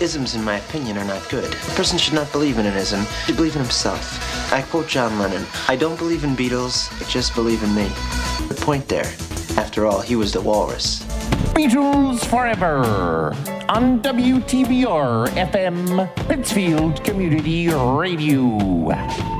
Isms, in my opinion, are not good. A person should not believe in an ism, he should believe in himself. I quote John Lennon I don't believe in Beatles, I just believe in me. The point there. After all, he was the walrus. Beatles Forever on WTBR FM, Pittsfield Community Radio.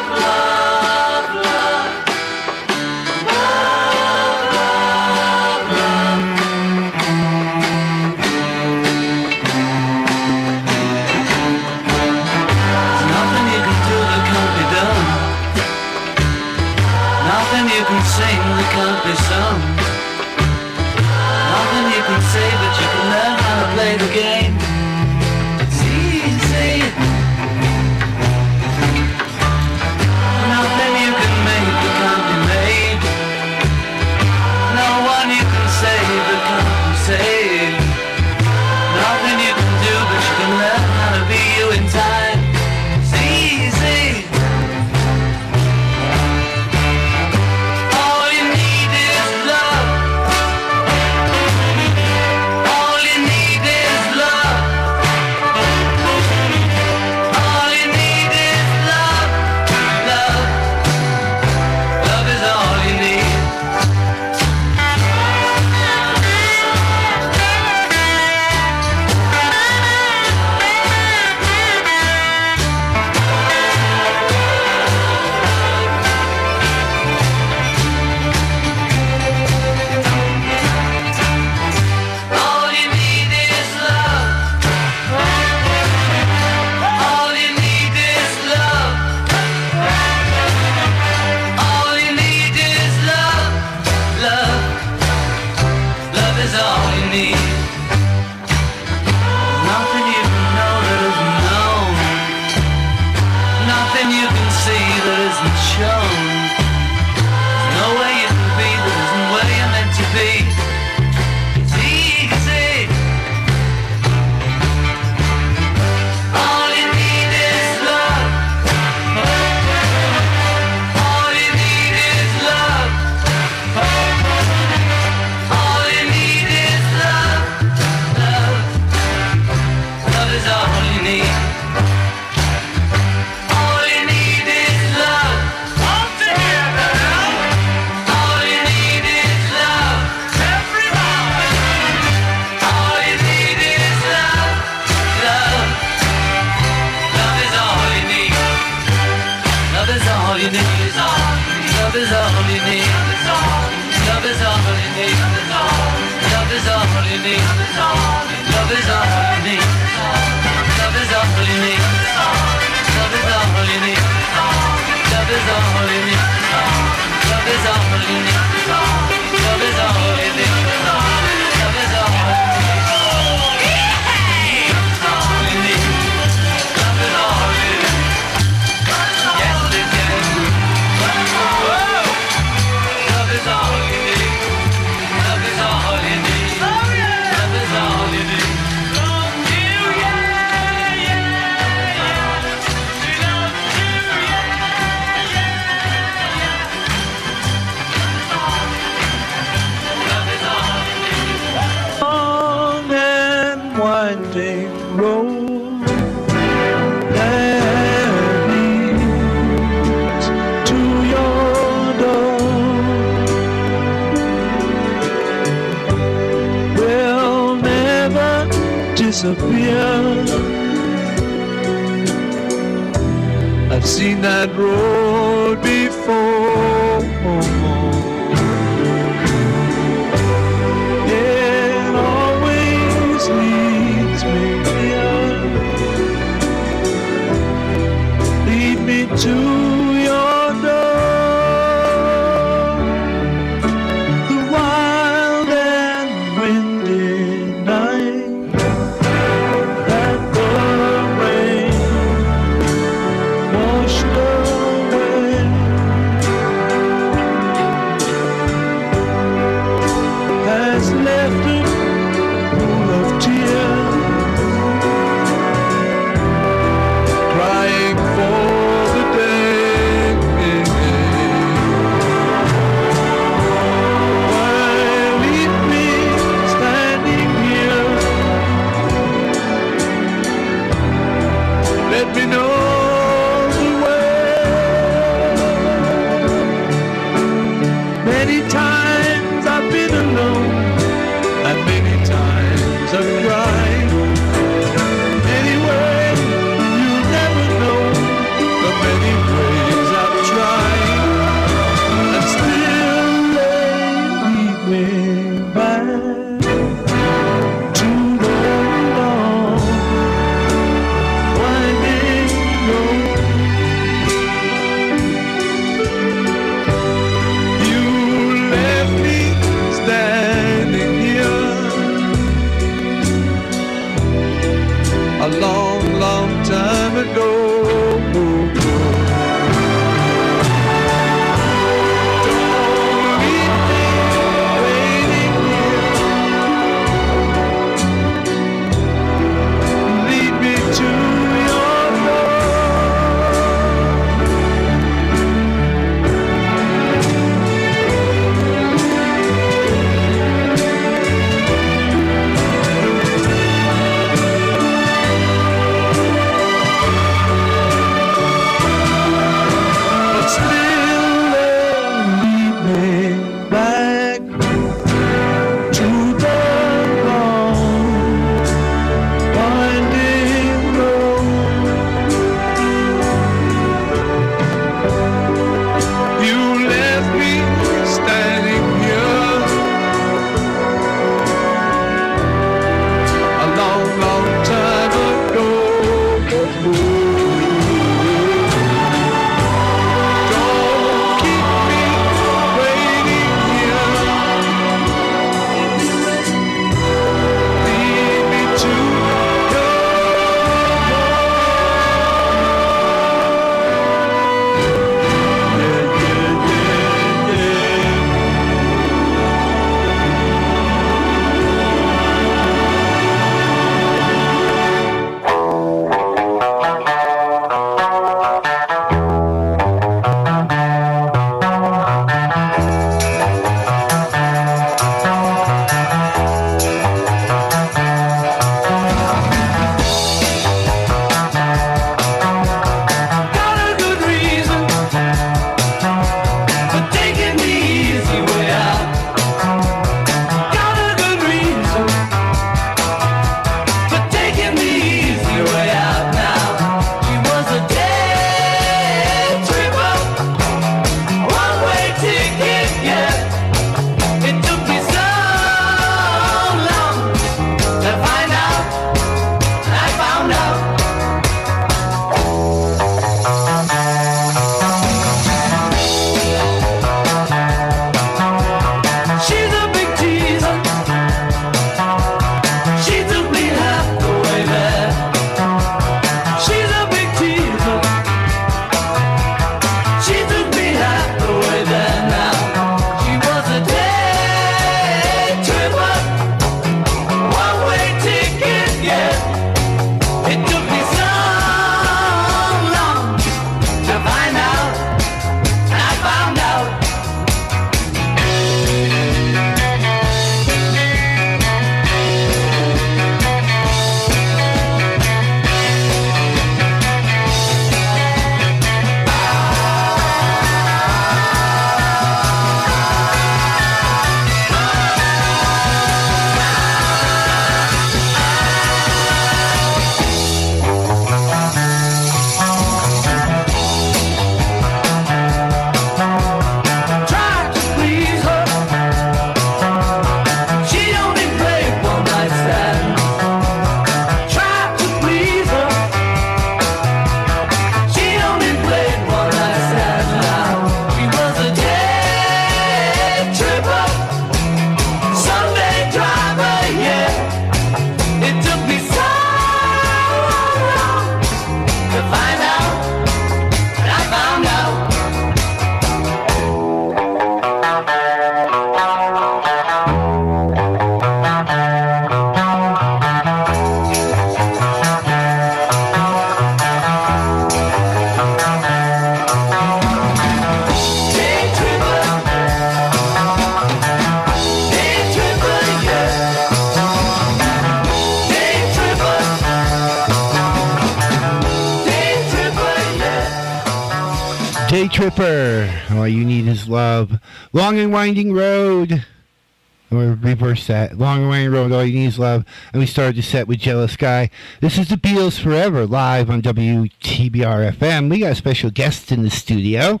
Or reverse that. Long and winding road. All you need is love. And we started the set with Jealous Guy. This is the Beatles Forever live on WTBR FM. We got a special guest in the studio.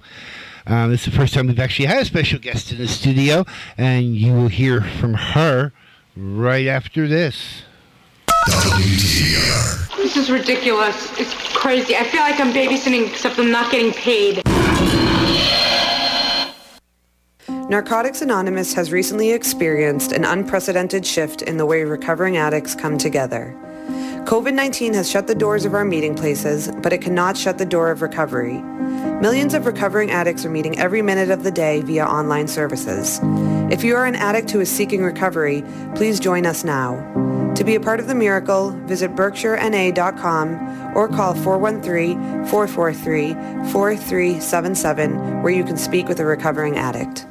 Um, this is the first time we've actually had a special guest in the studio, and you will hear from her right after this. This is ridiculous. It's crazy. I feel like I'm babysitting, except I'm not getting paid. Narcotics Anonymous has recently experienced an unprecedented shift in the way recovering addicts come together. COVID-19 has shut the doors of our meeting places, but it cannot shut the door of recovery. Millions of recovering addicts are meeting every minute of the day via online services. If you are an addict who is seeking recovery, please join us now. To be a part of the miracle, visit berkshirena.com or call 413-443-4377 where you can speak with a recovering addict.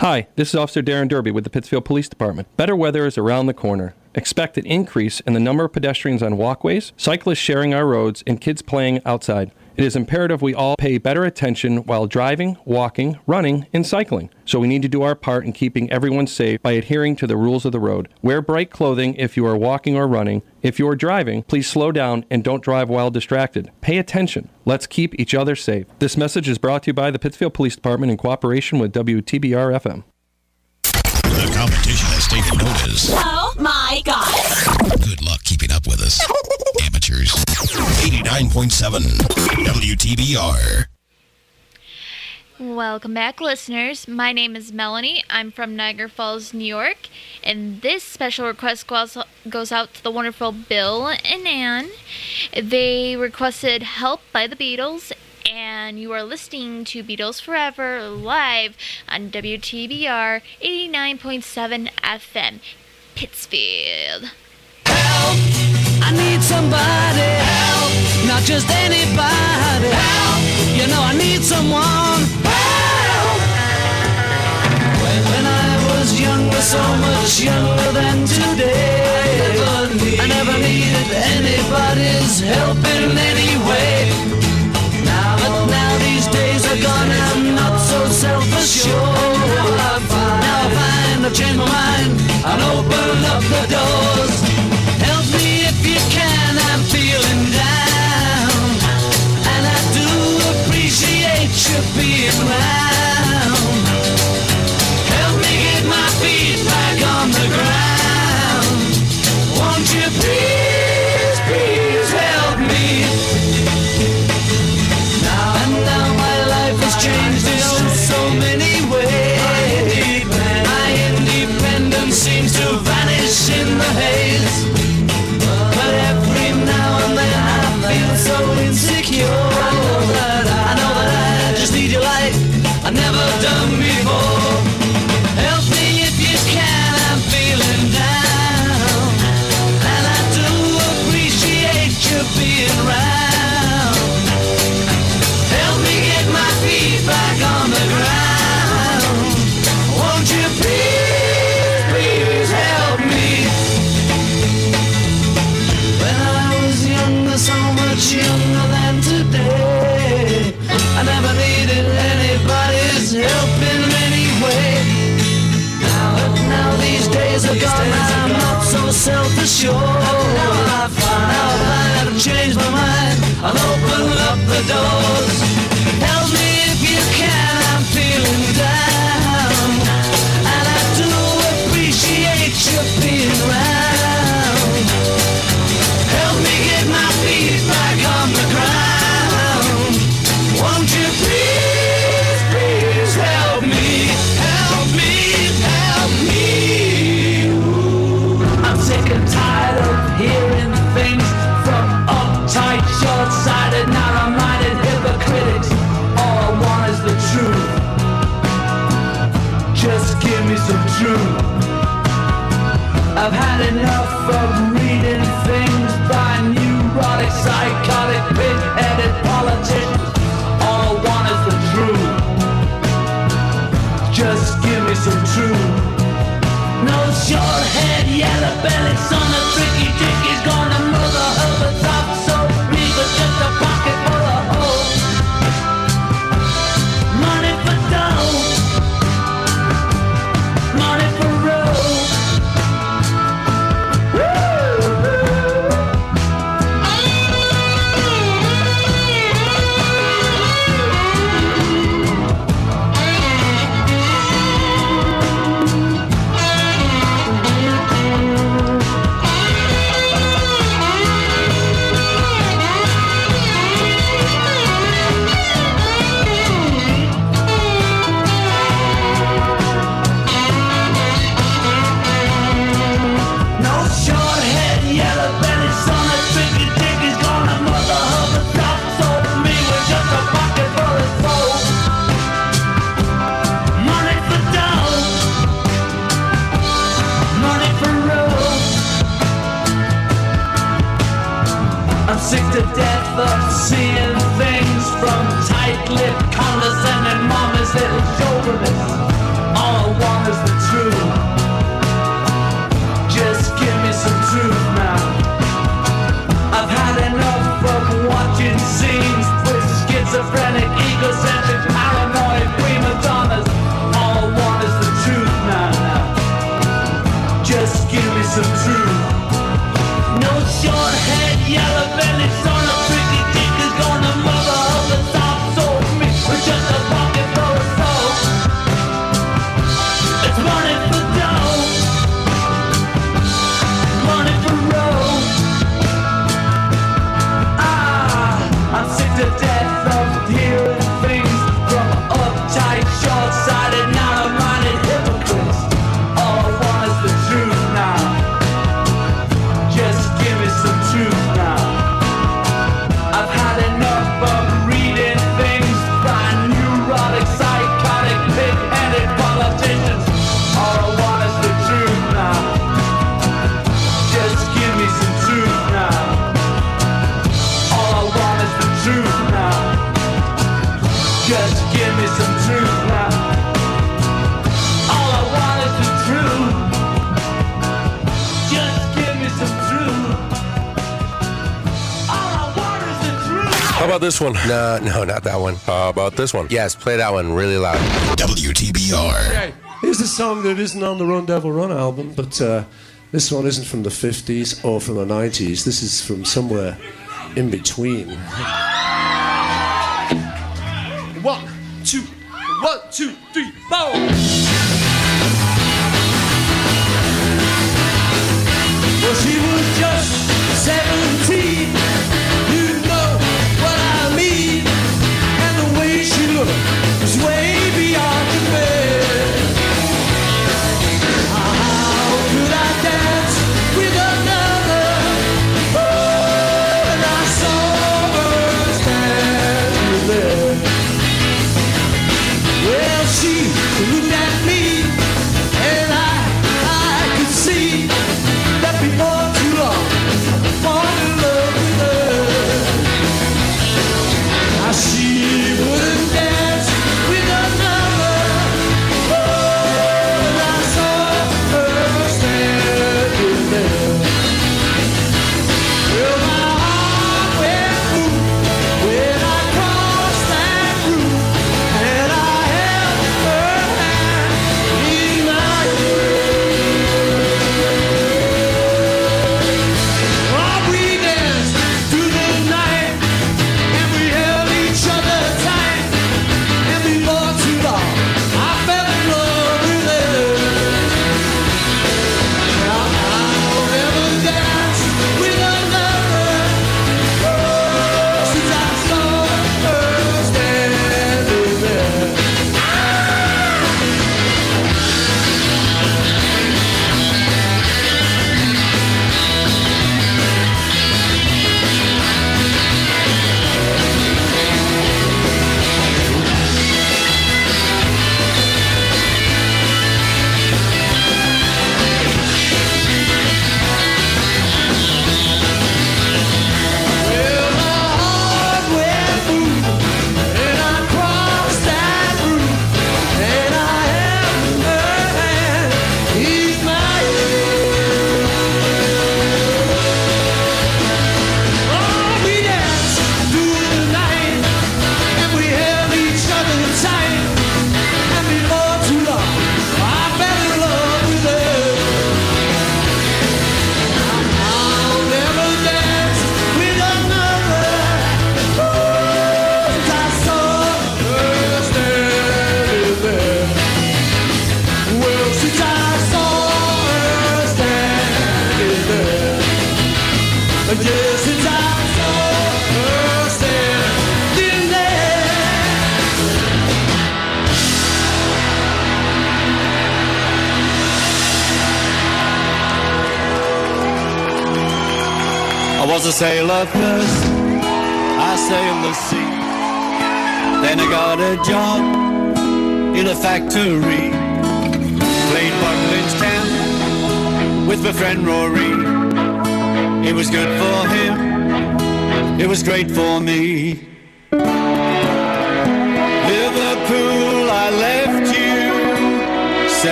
Hi, this is Officer Darren Derby with the Pittsfield Police Department. Better weather is around the corner. Expect an increase in the number of pedestrians on walkways, cyclists sharing our roads, and kids playing outside. It is imperative we all pay better attention while driving, walking, running, and cycling. So we need to do our part in keeping everyone safe by adhering to the rules of the road. Wear bright clothing if you are walking or running. If you are driving, please slow down and don't drive while distracted. Pay attention. Let's keep each other safe. This message is brought to you by the Pittsfield Police Department in cooperation with WTBR FM. The competition has taken notice. Oh my god. Good luck keeping up with us. Amateurs. 89.7 WTBR. Welcome back, listeners. My name is Melanie. I'm from Niagara Falls, New York, and this special request goes, goes out to the wonderful Bill and Ann. They requested Help by the Beatles, and you are listening to Beatles Forever live on WTBR 89.7 FM, Pittsfield. I need somebody help, not just anybody help. You know I need someone help. When, when I was younger, so much younger than today, I never needed anybody's help in any way. Now, but now these days are gone, I'm not so self-assured. Now I find I've changed my mind and open up the doors. Appreciate you being self-assured. this one? No, no, not that one. How about this one? Yes, play that one really loud. WTBR. Okay. Here's a song that isn't on the Run Devil Run album, but uh, this one isn't from the 50s or from the 90s. This is from somewhere in between.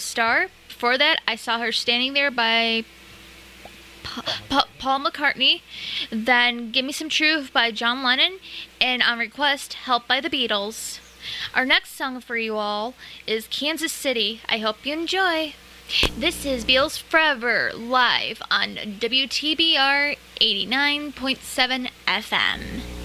star. Before that, I saw her standing there by pa- pa- Paul McCartney, then Give Me Some Truth by John Lennon, and on request, Help by the Beatles. Our next song for you all is Kansas City. I hope you enjoy. This is Beatles Forever live on WTBR 89.7 FM.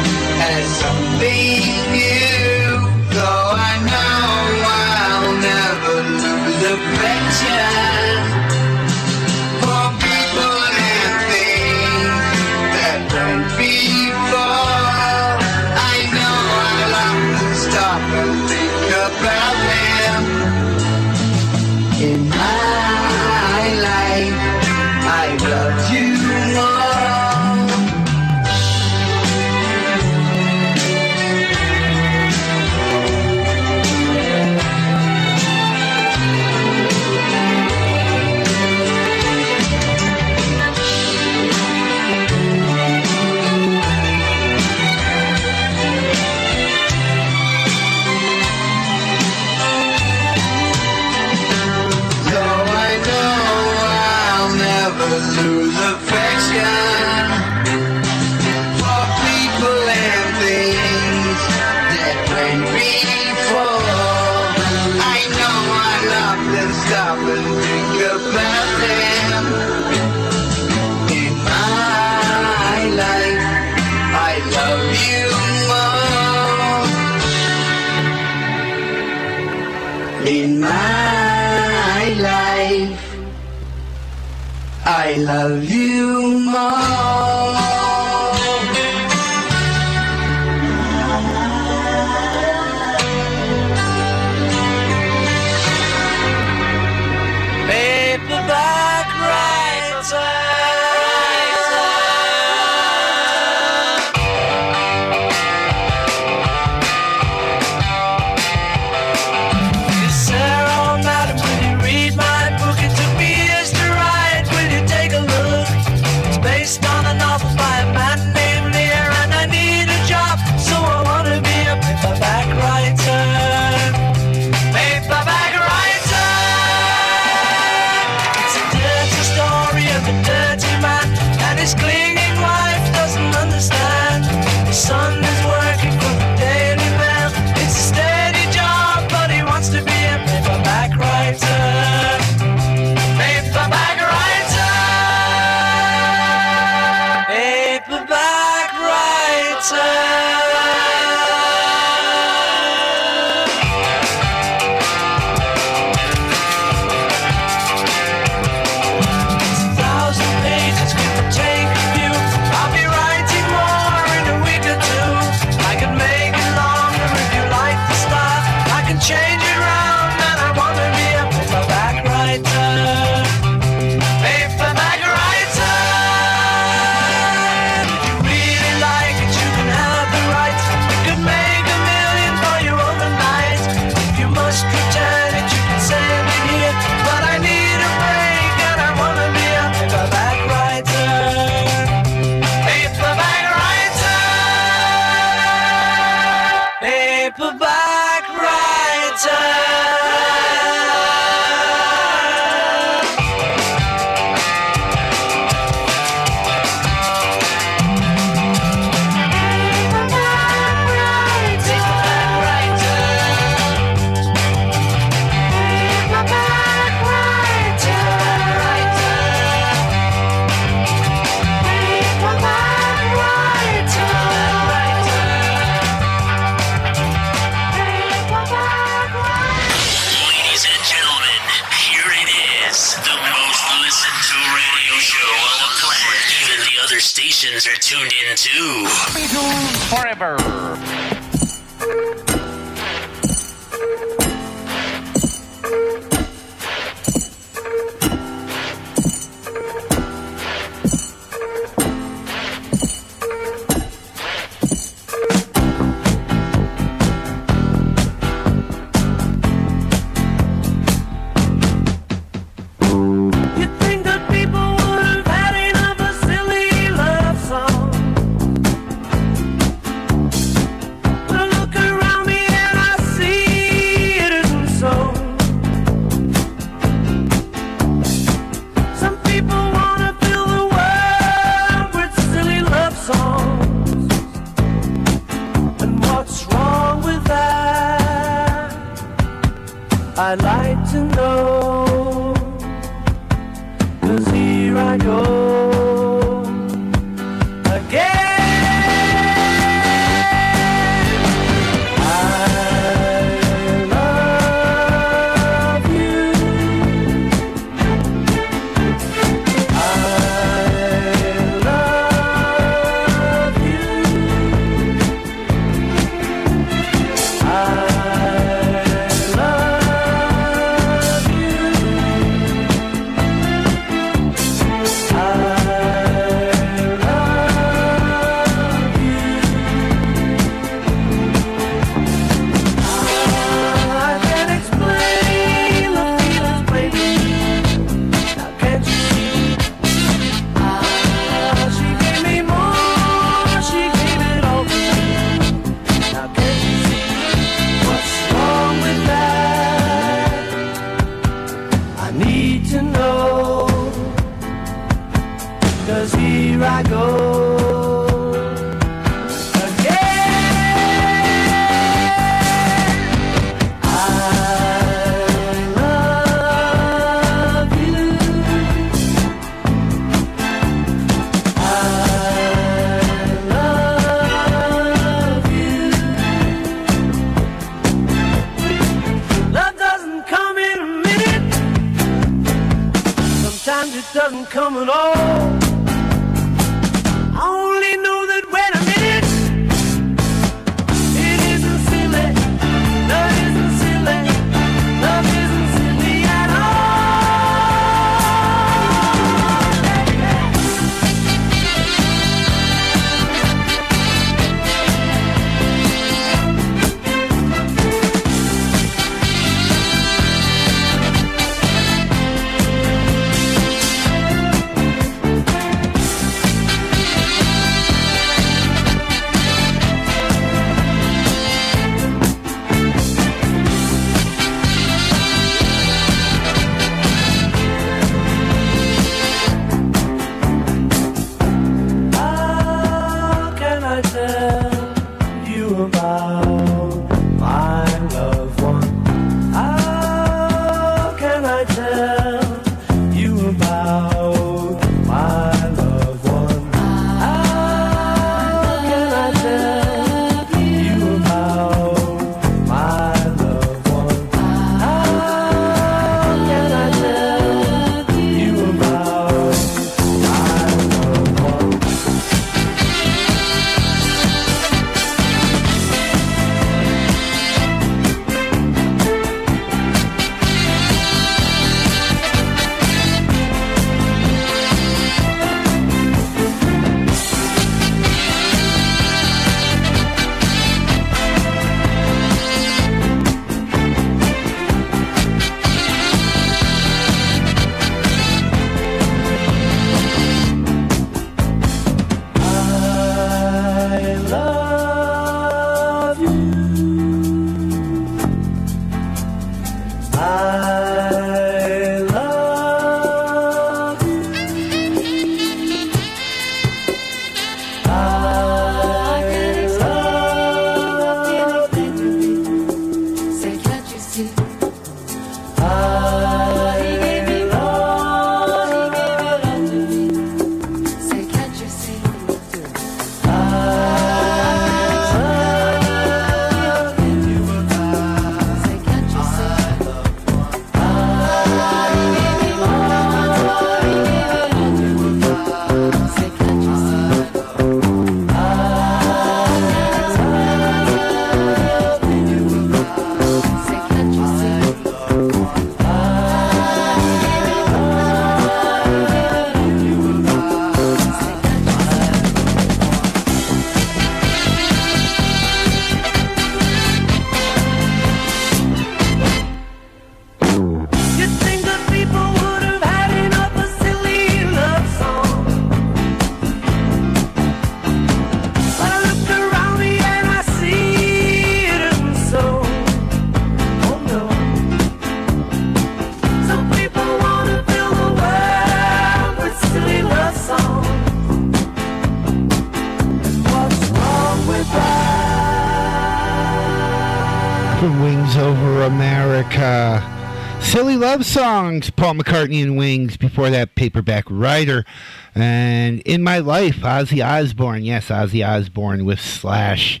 Songs, Paul McCartney and Wings. Before that, Paperback Writer. And In My Life, Ozzy Osbourne. Yes, Ozzy Osbourne with Slash.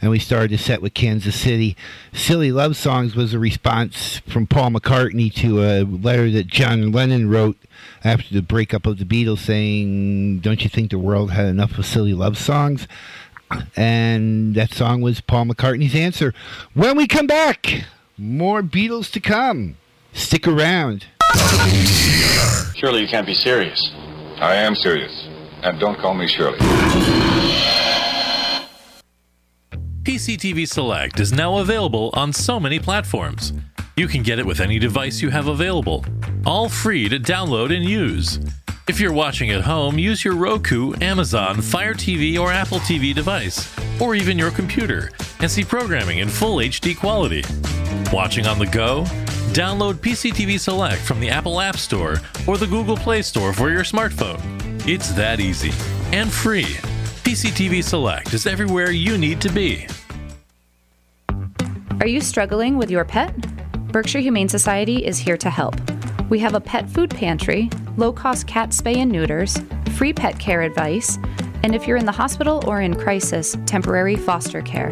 And we started the set with Kansas City. Silly Love Songs was a response from Paul McCartney to a letter that John Lennon wrote after the breakup of the Beatles saying, Don't you think the world had enough of silly love songs? And that song was Paul McCartney's answer. When we come back, more Beatles to come. Stick around. Surely you can't be serious. I am serious. And don't call me Shirley. PCTV Select is now available on so many platforms. You can get it with any device you have available, all free to download and use. If you're watching at home, use your Roku, Amazon, Fire TV, or Apple TV device, or even your computer, and see programming in full HD quality. Watching on the go? Download PCTV Select from the Apple App Store or the Google Play Store for your smartphone. It's that easy and free. PCTV Select is everywhere you need to be. Are you struggling with your pet? Berkshire Humane Society is here to help. We have a pet food pantry, low cost cat spay and neuters, free pet care advice, and if you're in the hospital or in crisis, temporary foster care.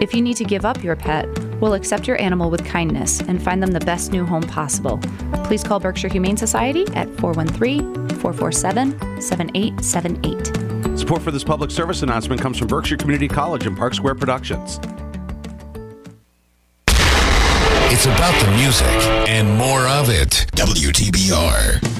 If you need to give up your pet, we'll accept your animal with kindness and find them the best new home possible. Please call Berkshire Humane Society at 413 447 7878. Support for this public service announcement comes from Berkshire Community College and Park Square Productions. It's about the music and more of it. WTBR.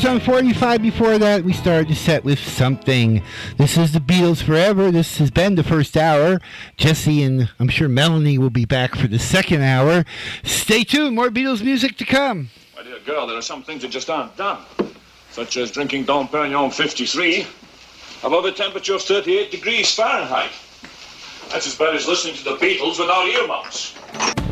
Stars on 45 before that, we started the set with something. This is the Beatles Forever. This has been the first hour. Jesse and I'm sure Melanie will be back for the second hour. Stay tuned, more Beatles music to come. My dear girl, there are some things that just aren't done. Such as drinking Dom Perignon 53 above a temperature of 38 degrees Fahrenheit. That's as bad as listening to the Beatles without earmuffs.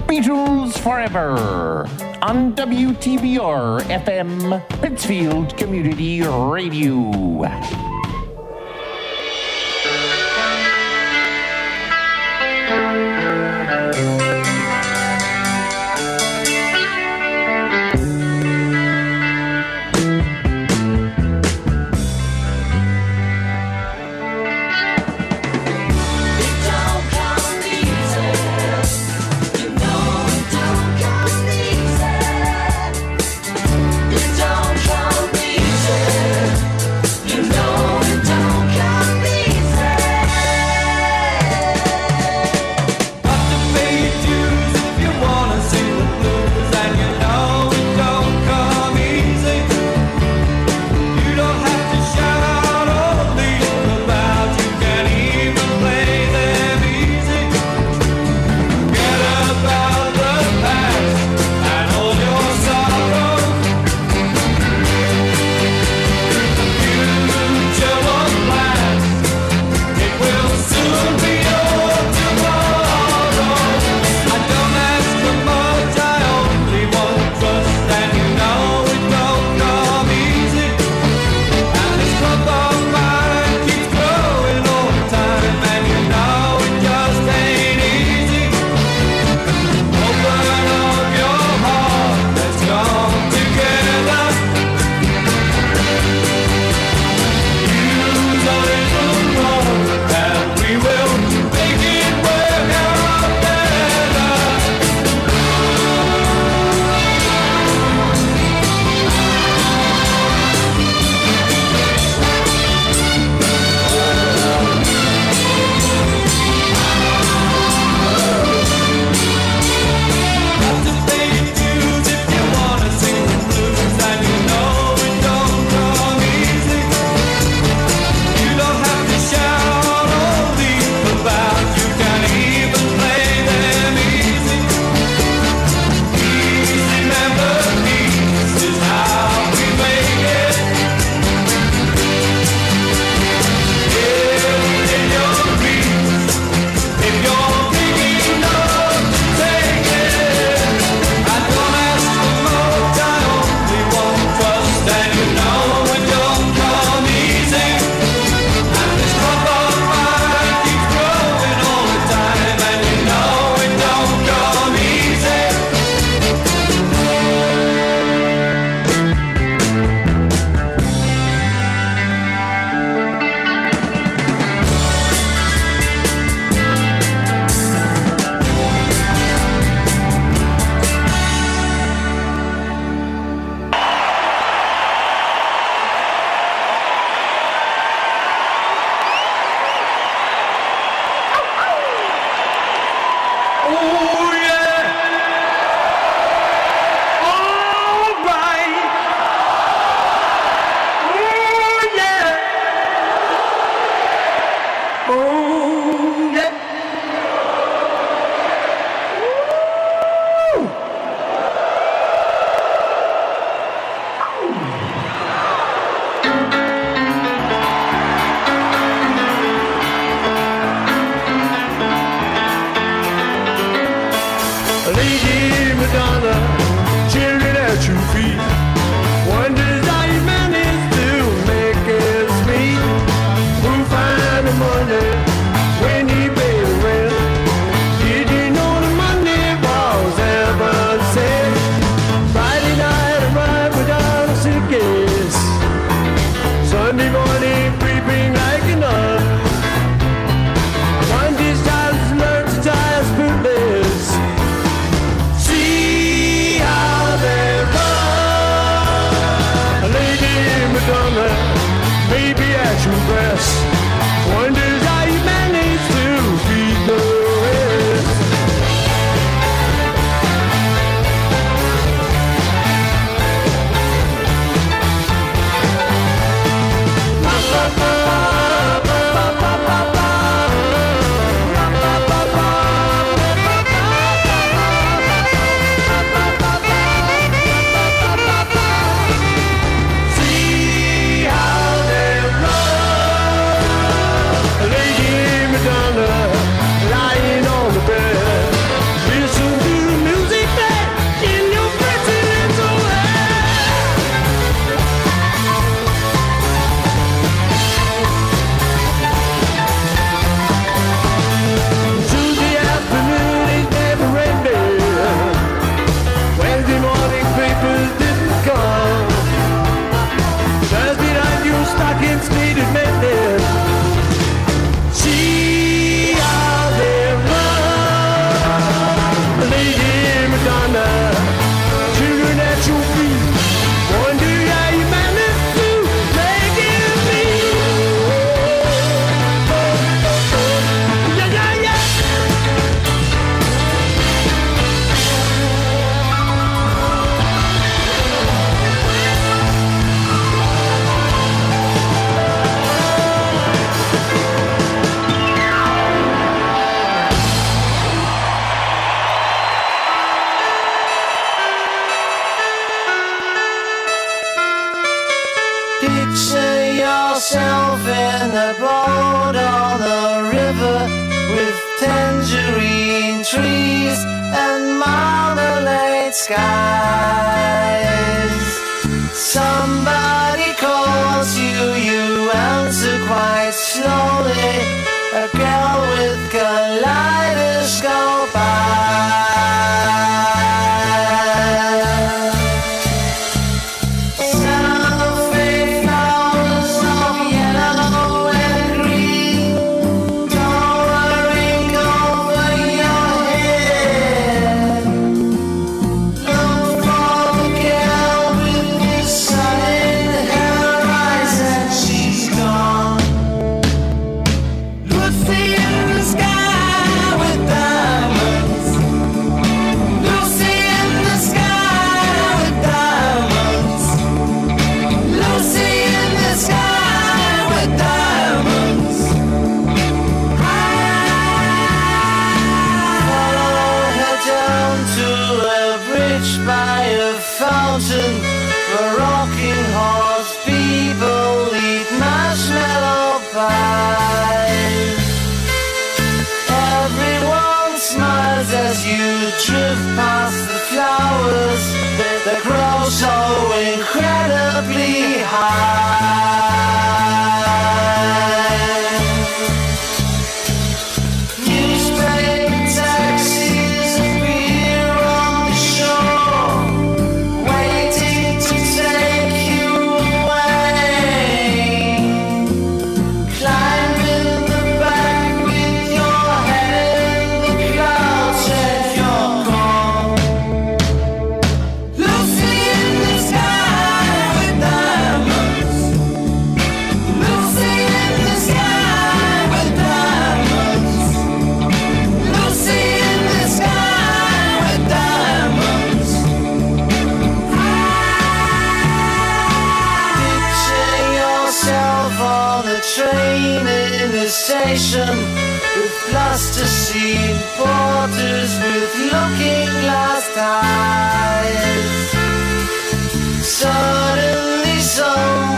Beatles Forever on WTBR FM, Pittsfield Community Radio. sensation with plasticine borders with looking glass eyes. Suddenly, someone.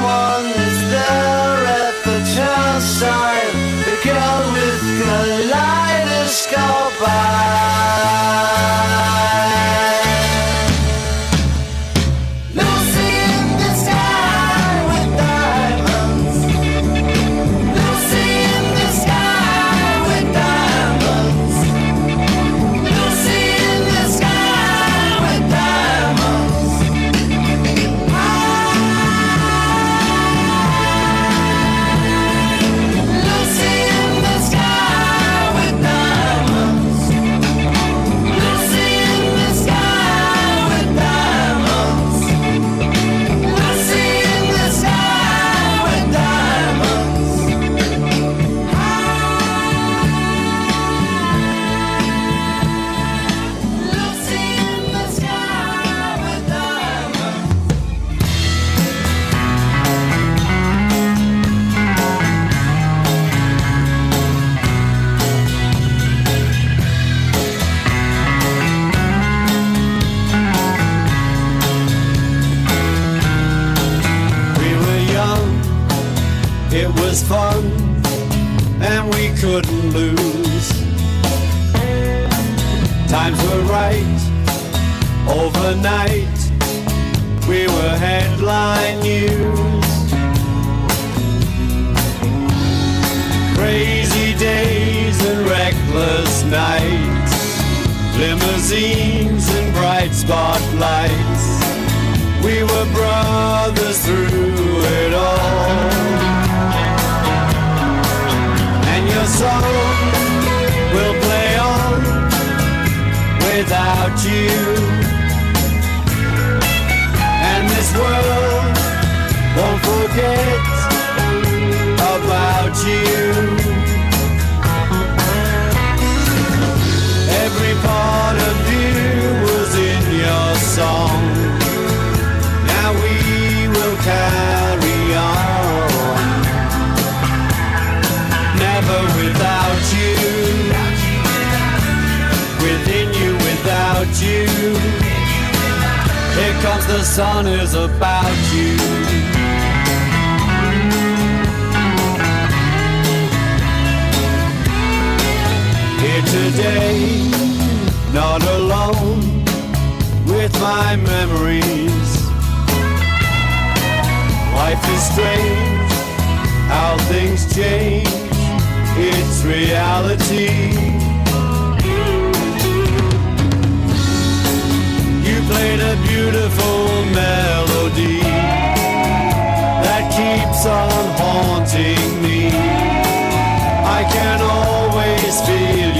the night, we were headline news. Crazy days and reckless nights, limousines and bright spotlights. We were brothers through it all. And your song will play on without you this world won't forget about you. comes the sun is about you. Here today, not alone with my memories. Life is strange, how things change, it's reality. Played a beautiful melody that keeps on haunting me. I can always feel you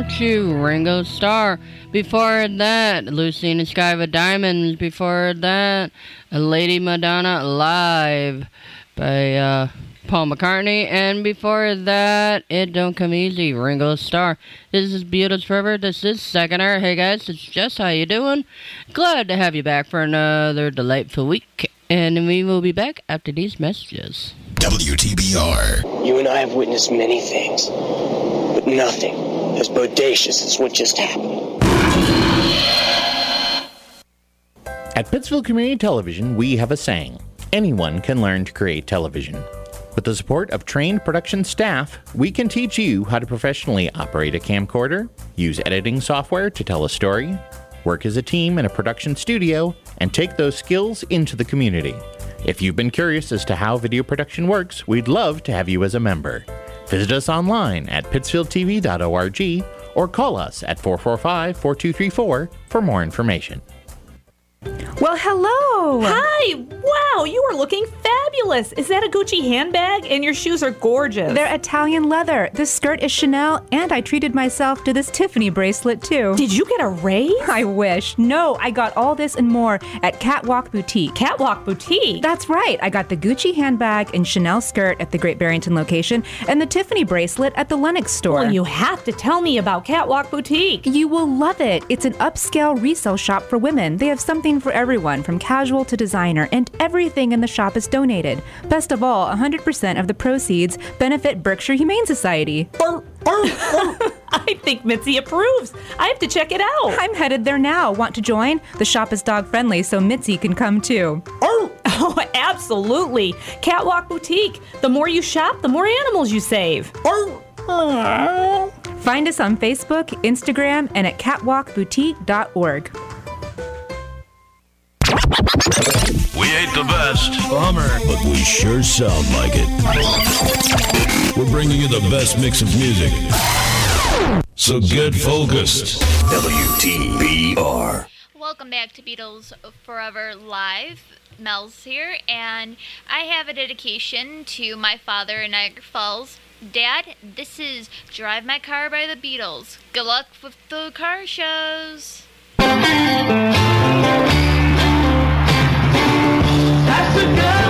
Without You, Ringo Starr. Before that, Lucy in the Sky with Diamonds. Before that, Lady Madonna Live by uh, Paul McCartney. And before that, It Don't Come Easy, Ringo Starr. This is Beatles Forever. This is Second Hour. Hey guys, it's Jess. How you doing? Glad to have you back for another delightful week. And we will be back after these messages. WTBR. You and I have witnessed many things, but nothing as bodacious as what just happened. At Pittsfield Community Television, we have a saying anyone can learn to create television. With the support of trained production staff, we can teach you how to professionally operate a camcorder, use editing software to tell a story, work as a team in a production studio, and take those skills into the community. If you've been curious as to how video production works, we'd love to have you as a member. Visit us online at pittsfieldtv.org or call us at 445 4234 for more information. Well, hello. Hi. Wow, you are looking fabulous. Is that a Gucci handbag? And your shoes are gorgeous. They're Italian leather. This skirt is Chanel, and I treated myself to this Tiffany bracelet too. Did you get a raise? I wish. No, I got all this and more at Catwalk Boutique. Catwalk Boutique? That's right. I got the Gucci handbag and Chanel skirt at the Great Barrington location and the Tiffany bracelet at the Lenox store. Well, you have to tell me about Catwalk Boutique. You will love it. It's an upscale resale shop for women. They have something for everyone, from casual to designer, and everything in the shop is donated. Best of all, 100% of the proceeds benefit Berkshire Humane Society. I think Mitzi approves. I have to check it out. I'm headed there now. Want to join? The shop is dog friendly, so Mitzi can come too. Oh, absolutely. Catwalk Boutique. The more you shop, the more animals you save. Find us on Facebook, Instagram, and at catwalkboutique.org. We ain't the best. Bummer. But we sure sound like it. We're bringing you the best mix of music. So get focused. WTBR. Welcome back to Beatles Forever Live. Mel's here, and I have a dedication to my father in Niagara Falls. Dad, this is Drive My Car by the Beatles. Good luck with the car shows. That's the girl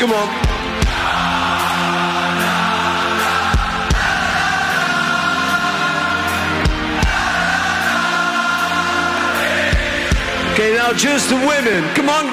Come on. Okay, now just the women. Come on,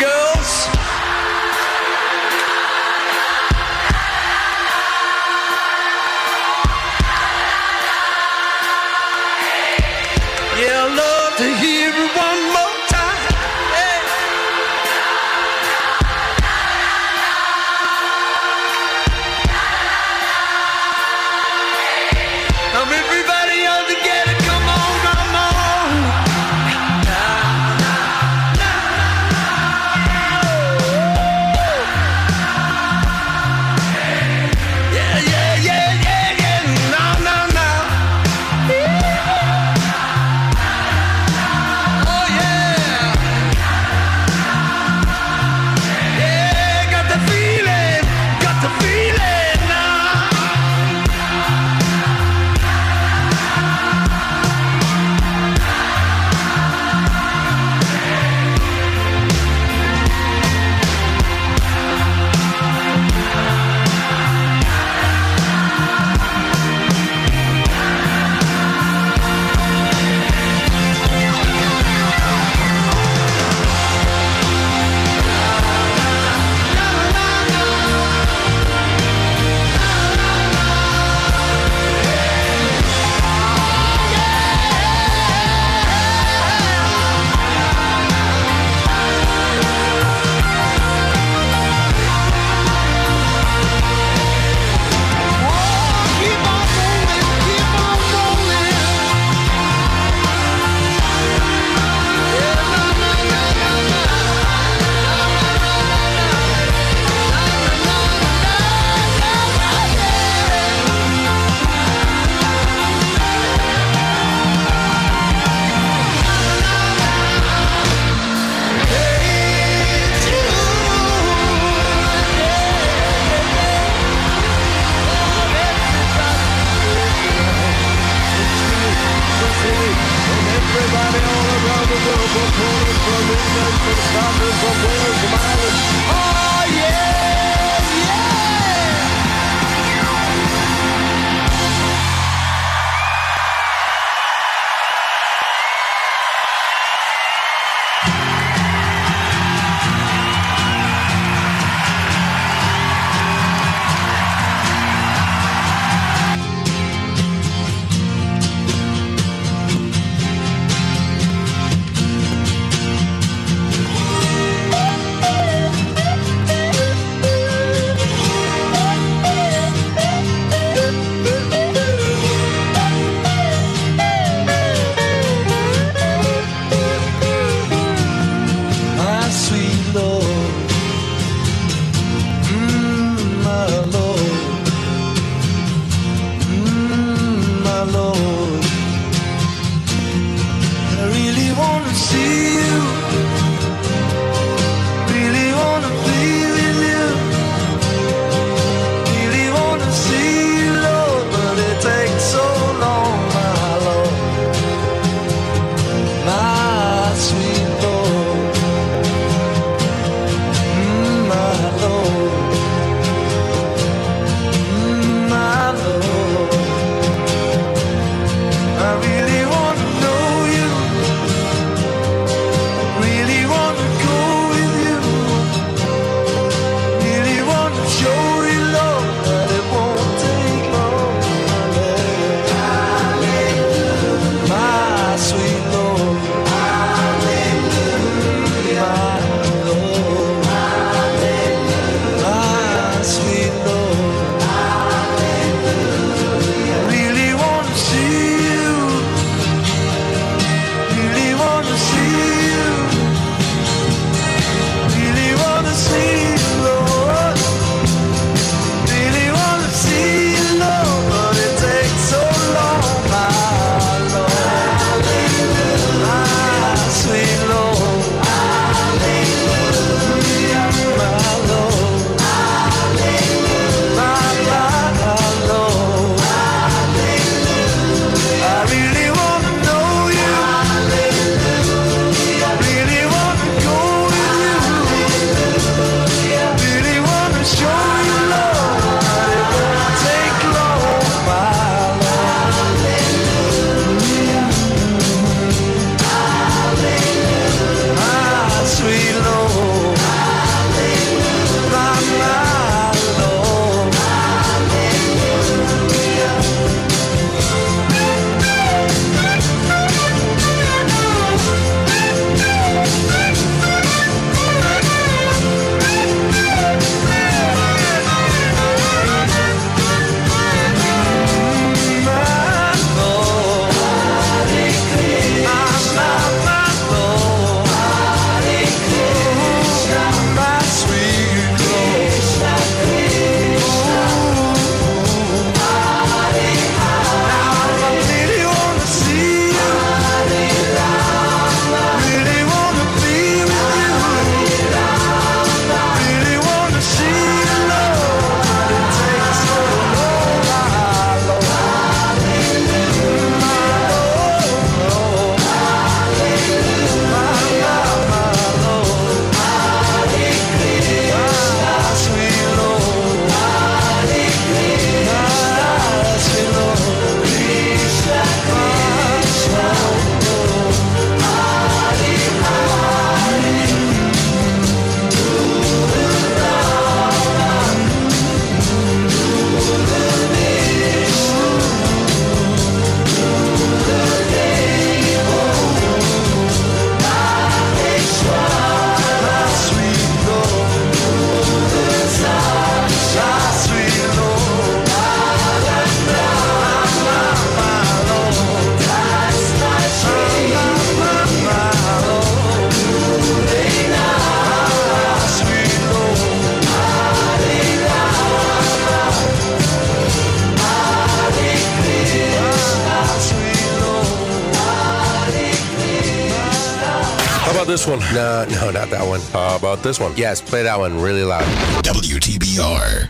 No, no, not that one. How about this one? Yes, play that one really loud. WTBR.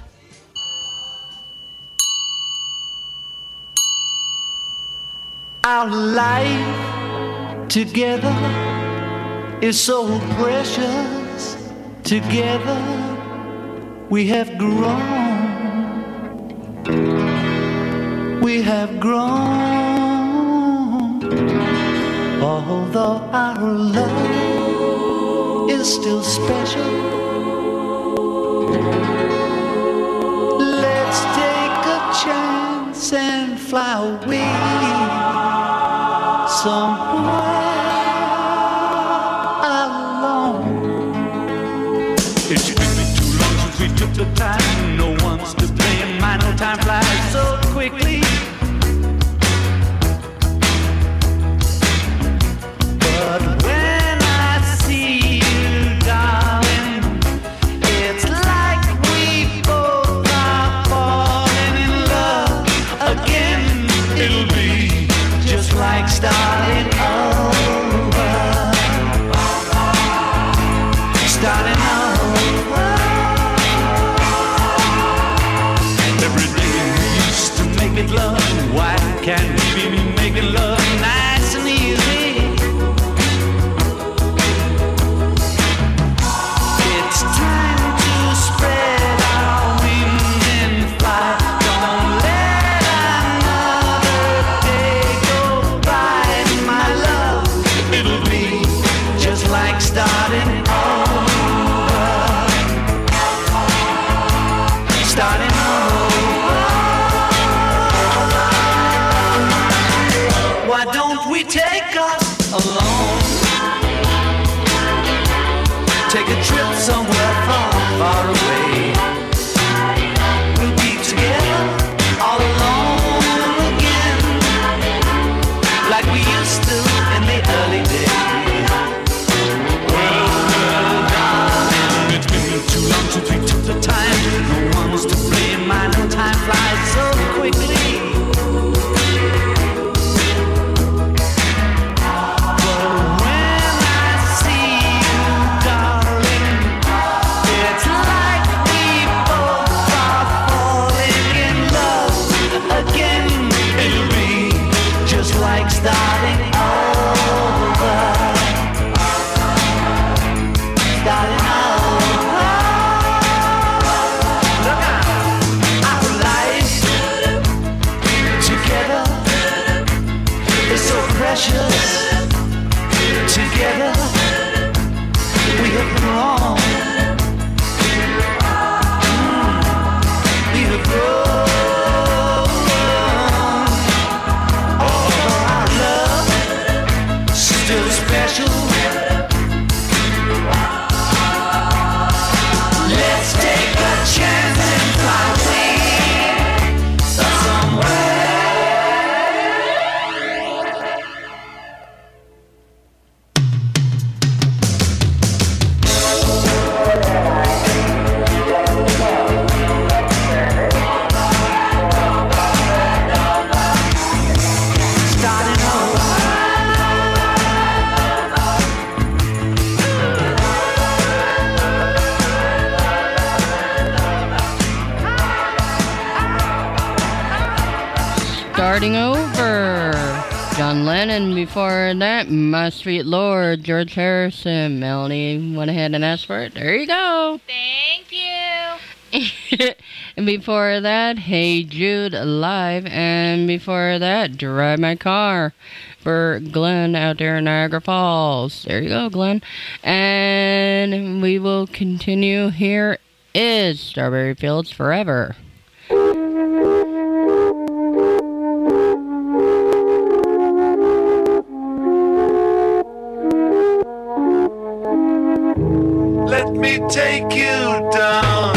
Our life together is so precious. Together we have grown. We have grown. Although our love still special. Let's take a chance and fly away. Lord, George Harrison. Melanie went ahead and asked for it. There you go. Thank you. and before that, Hey Jude Live. And before that, Drive My Car for Glenn out there in Niagara Falls. There you go, Glenn. And we will continue. Here is Strawberry Fields Forever. take you down.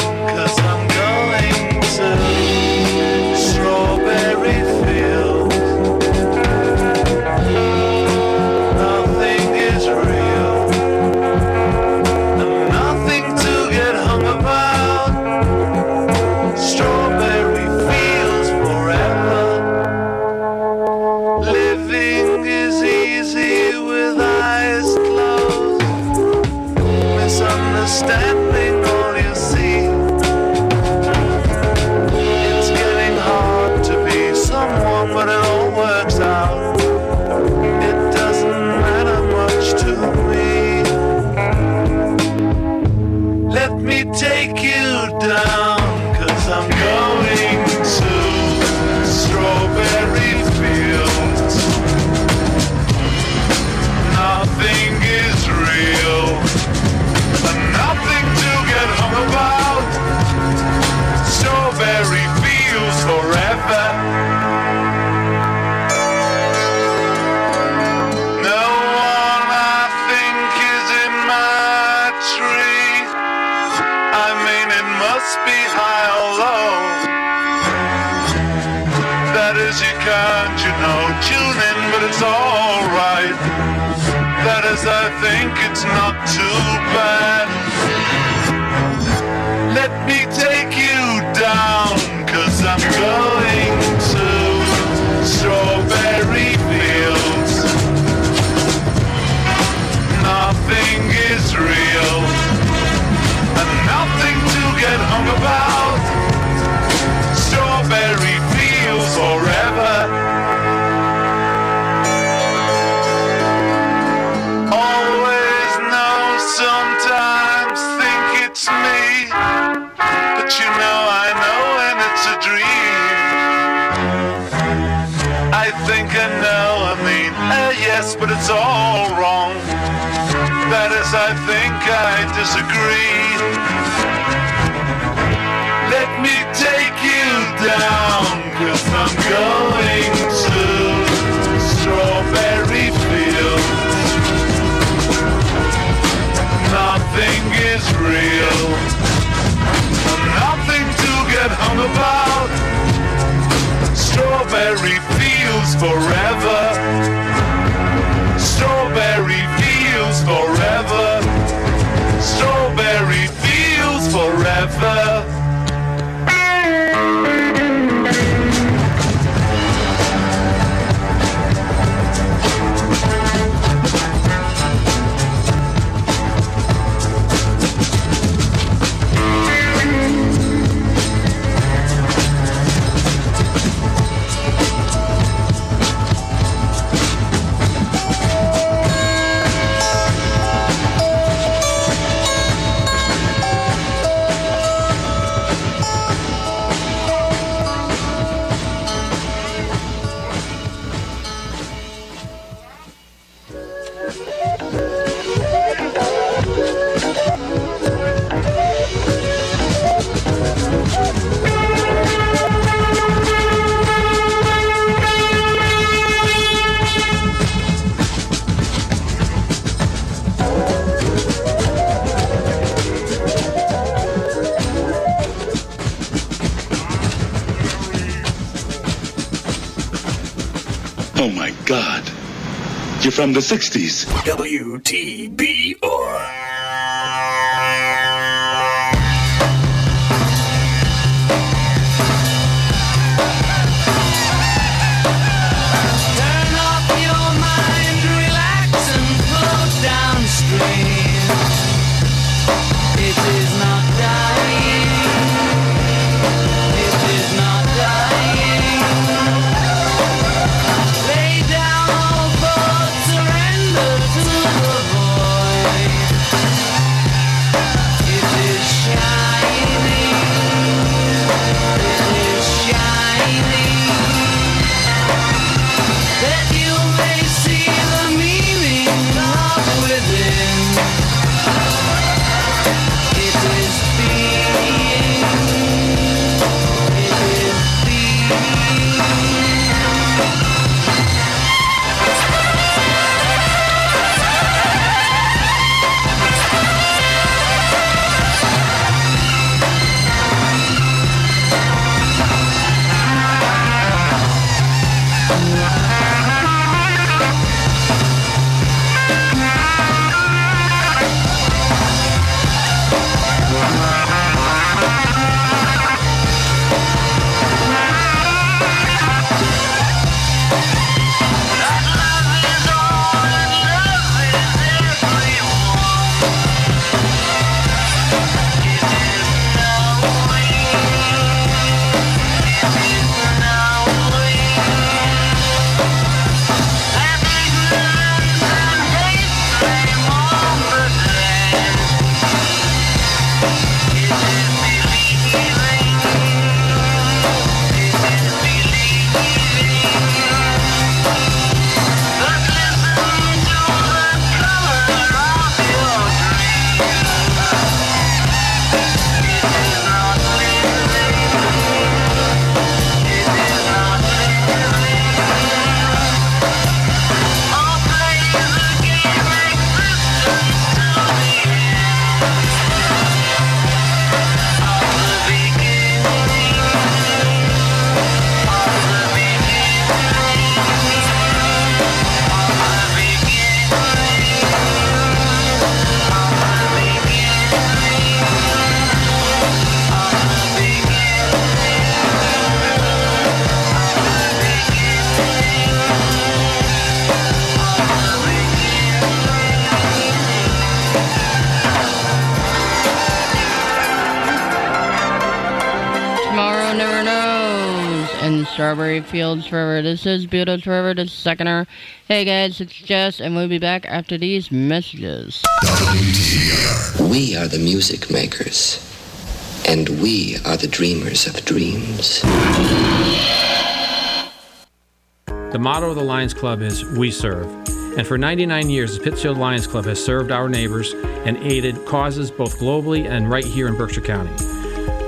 I think I know, I mean, uh, yes, but it's all wrong. That is, I think I disagree. Let me take you down, cause I'm going to Strawberry Fields. Nothing is real, nothing to get hung about. Strawberry Fields feels forever. Strawberry Fields forever. Strawberry Fields forever. from the 60s. WTB. Strawberry Fields Forever. This is Beatles Forever, the second hour. Hey guys, it's Jess, and we'll be back after these messages. We are the music makers, and we are the dreamers of dreams. The motto of the Lions Club is We Serve. And for 99 years, the Pittsfield Lions Club has served our neighbors and aided causes both globally and right here in Berkshire County.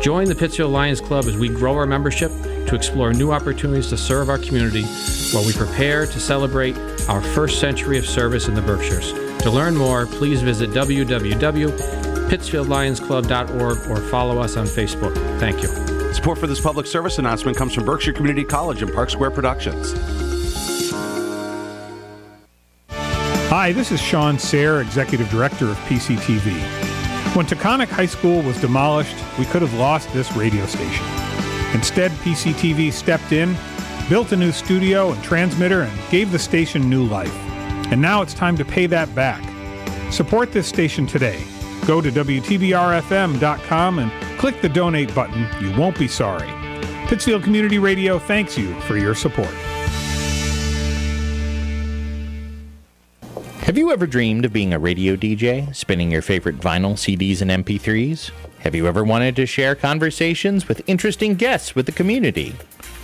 Join the Pittsfield Lions Club as we grow our membership to explore new opportunities to serve our community while we prepare to celebrate our first century of service in the Berkshires. To learn more, please visit www.pittsfieldlionsclub.org or follow us on Facebook. Thank you. Support for this public service announcement comes from Berkshire Community College and Park Square Productions. Hi, this is Sean Sayre, Executive Director of PCTV. When Taconic High School was demolished, we could have lost this radio station. Instead, PCTV stepped in, built a new studio and transmitter, and gave the station new life. And now it's time to pay that back. Support this station today. Go to WTBRFM.com and click the donate button. You won't be sorry. Pittsfield Community Radio thanks you for your support. Have you ever dreamed of being a radio DJ, spinning your favorite vinyl, CDs, and MP3s? Have you ever wanted to share conversations with interesting guests with the community?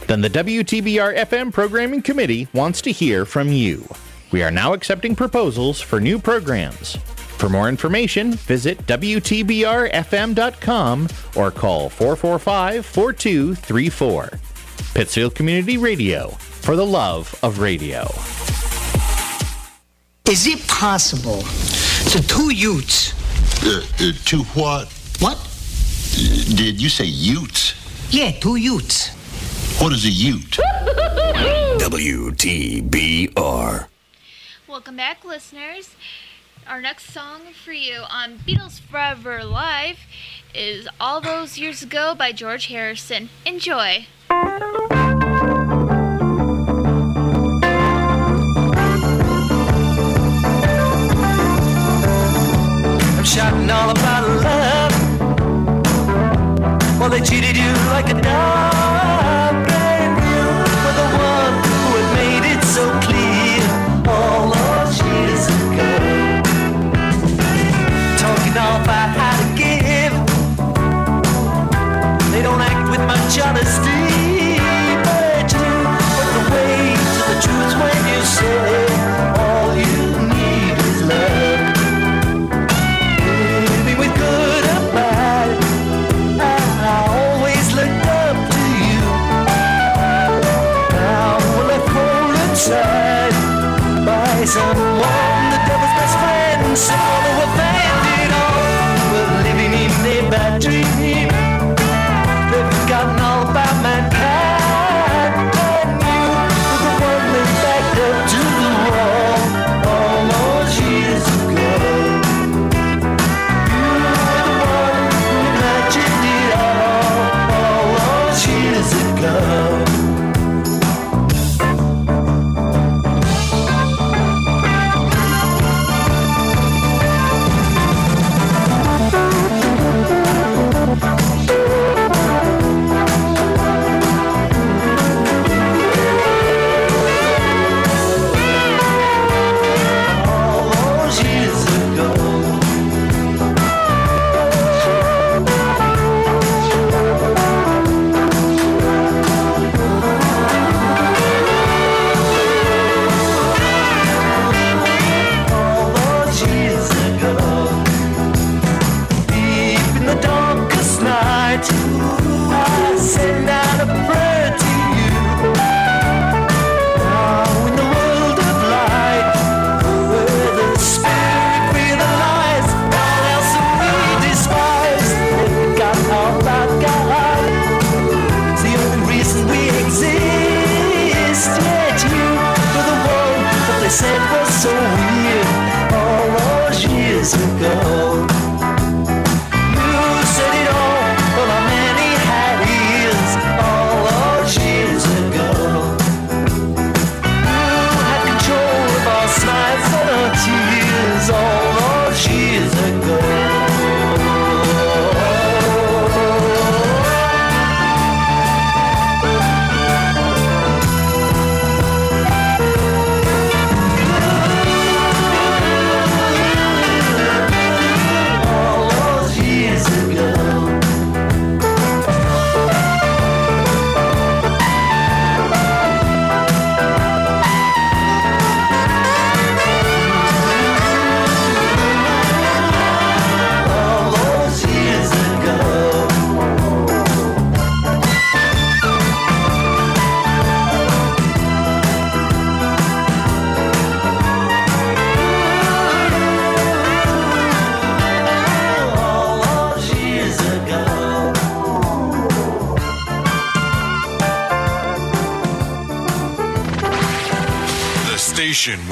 Then the WTBR FM Programming Committee wants to hear from you. We are now accepting proposals for new programs. For more information, visit WTBRFM.com or call 445 4234. Pittsfield Community Radio, for the love of radio. Is it possible the two Utes? Uh, uh, two what? What? Did you say Utes? Yeah, two Utes. What is a Ute? WTBR. Welcome back, listeners. Our next song for you on Beatles Forever Live is All Those Years Ago by George Harrison. Enjoy. Shouting all about love. Well, they cheated you like a dog, and you were the one who had made it so clear all those years ago. Talking all about how to give. They don't act with much honesty,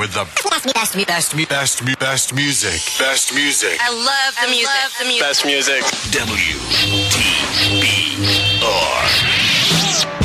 with the best, best, best, best, best, best music. Best music. I love the I music. Love the music. Best music. W T B R.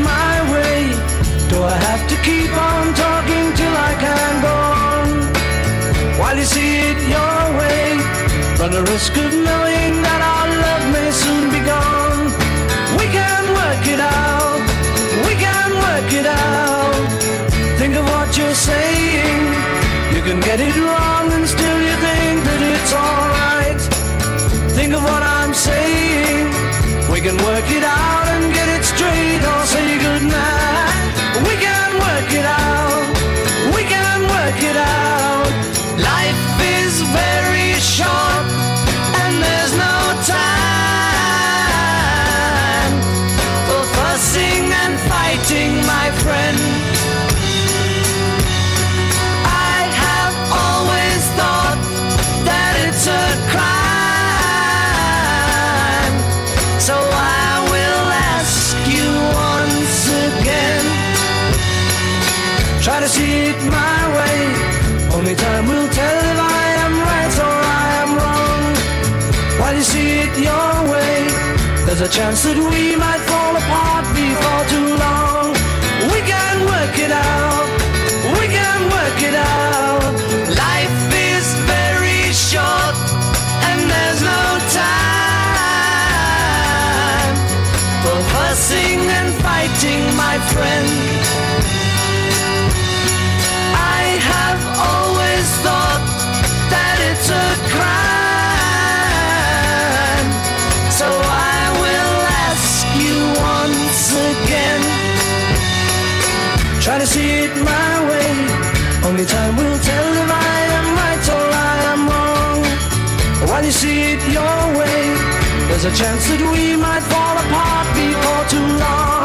my way? Do I have to keep on talking till I can go on? While you see it your way, run the risk of knowing that our love may soon be gone. We can work it out, we can work it out. Think of what you're saying. You can get it wrong and still you think that it's alright. Think of what I'm saying. We can work it out straight, gonna say goodnight. We can work it out, we can work it out. Life is very short. a chance that we might fall apart before too long. We can work it out. We can work it out. Life is very short and there's no time for fussing and fighting, my friend. There's a chance that we might fall apart before too long.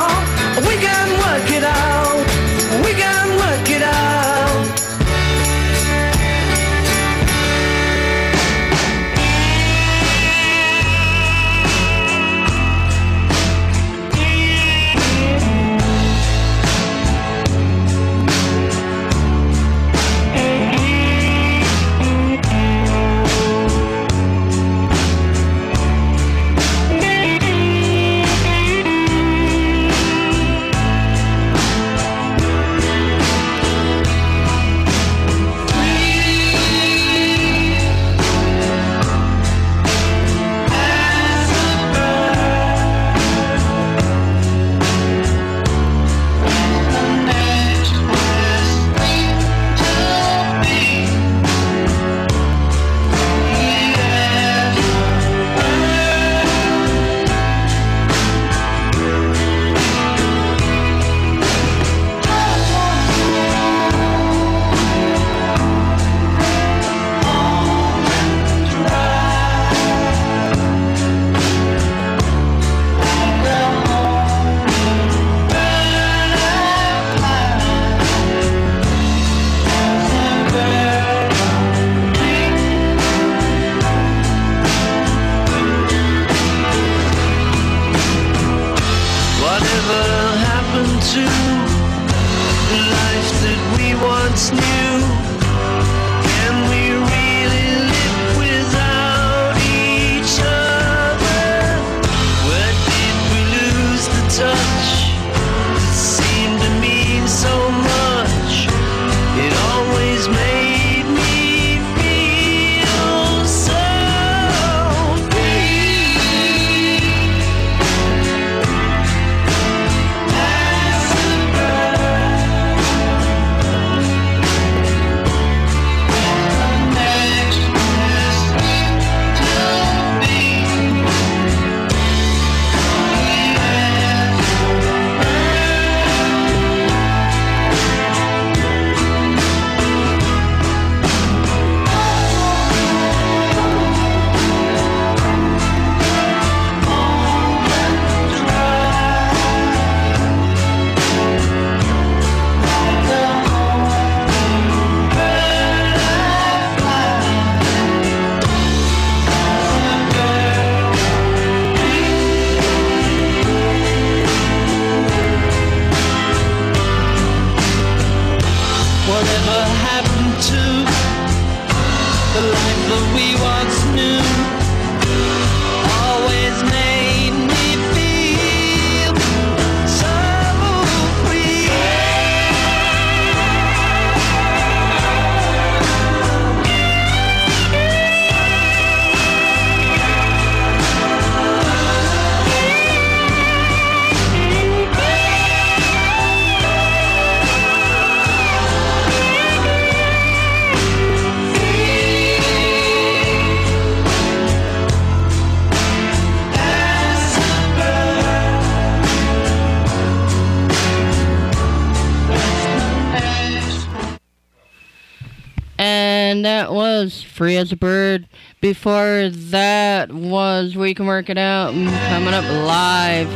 As a Bird. Before that was We Can Work It Out. Coming up live,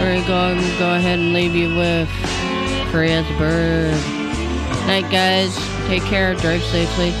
we're going to go ahead and leave you with Free as a Bird. Night, guys. Take care. Drive safely.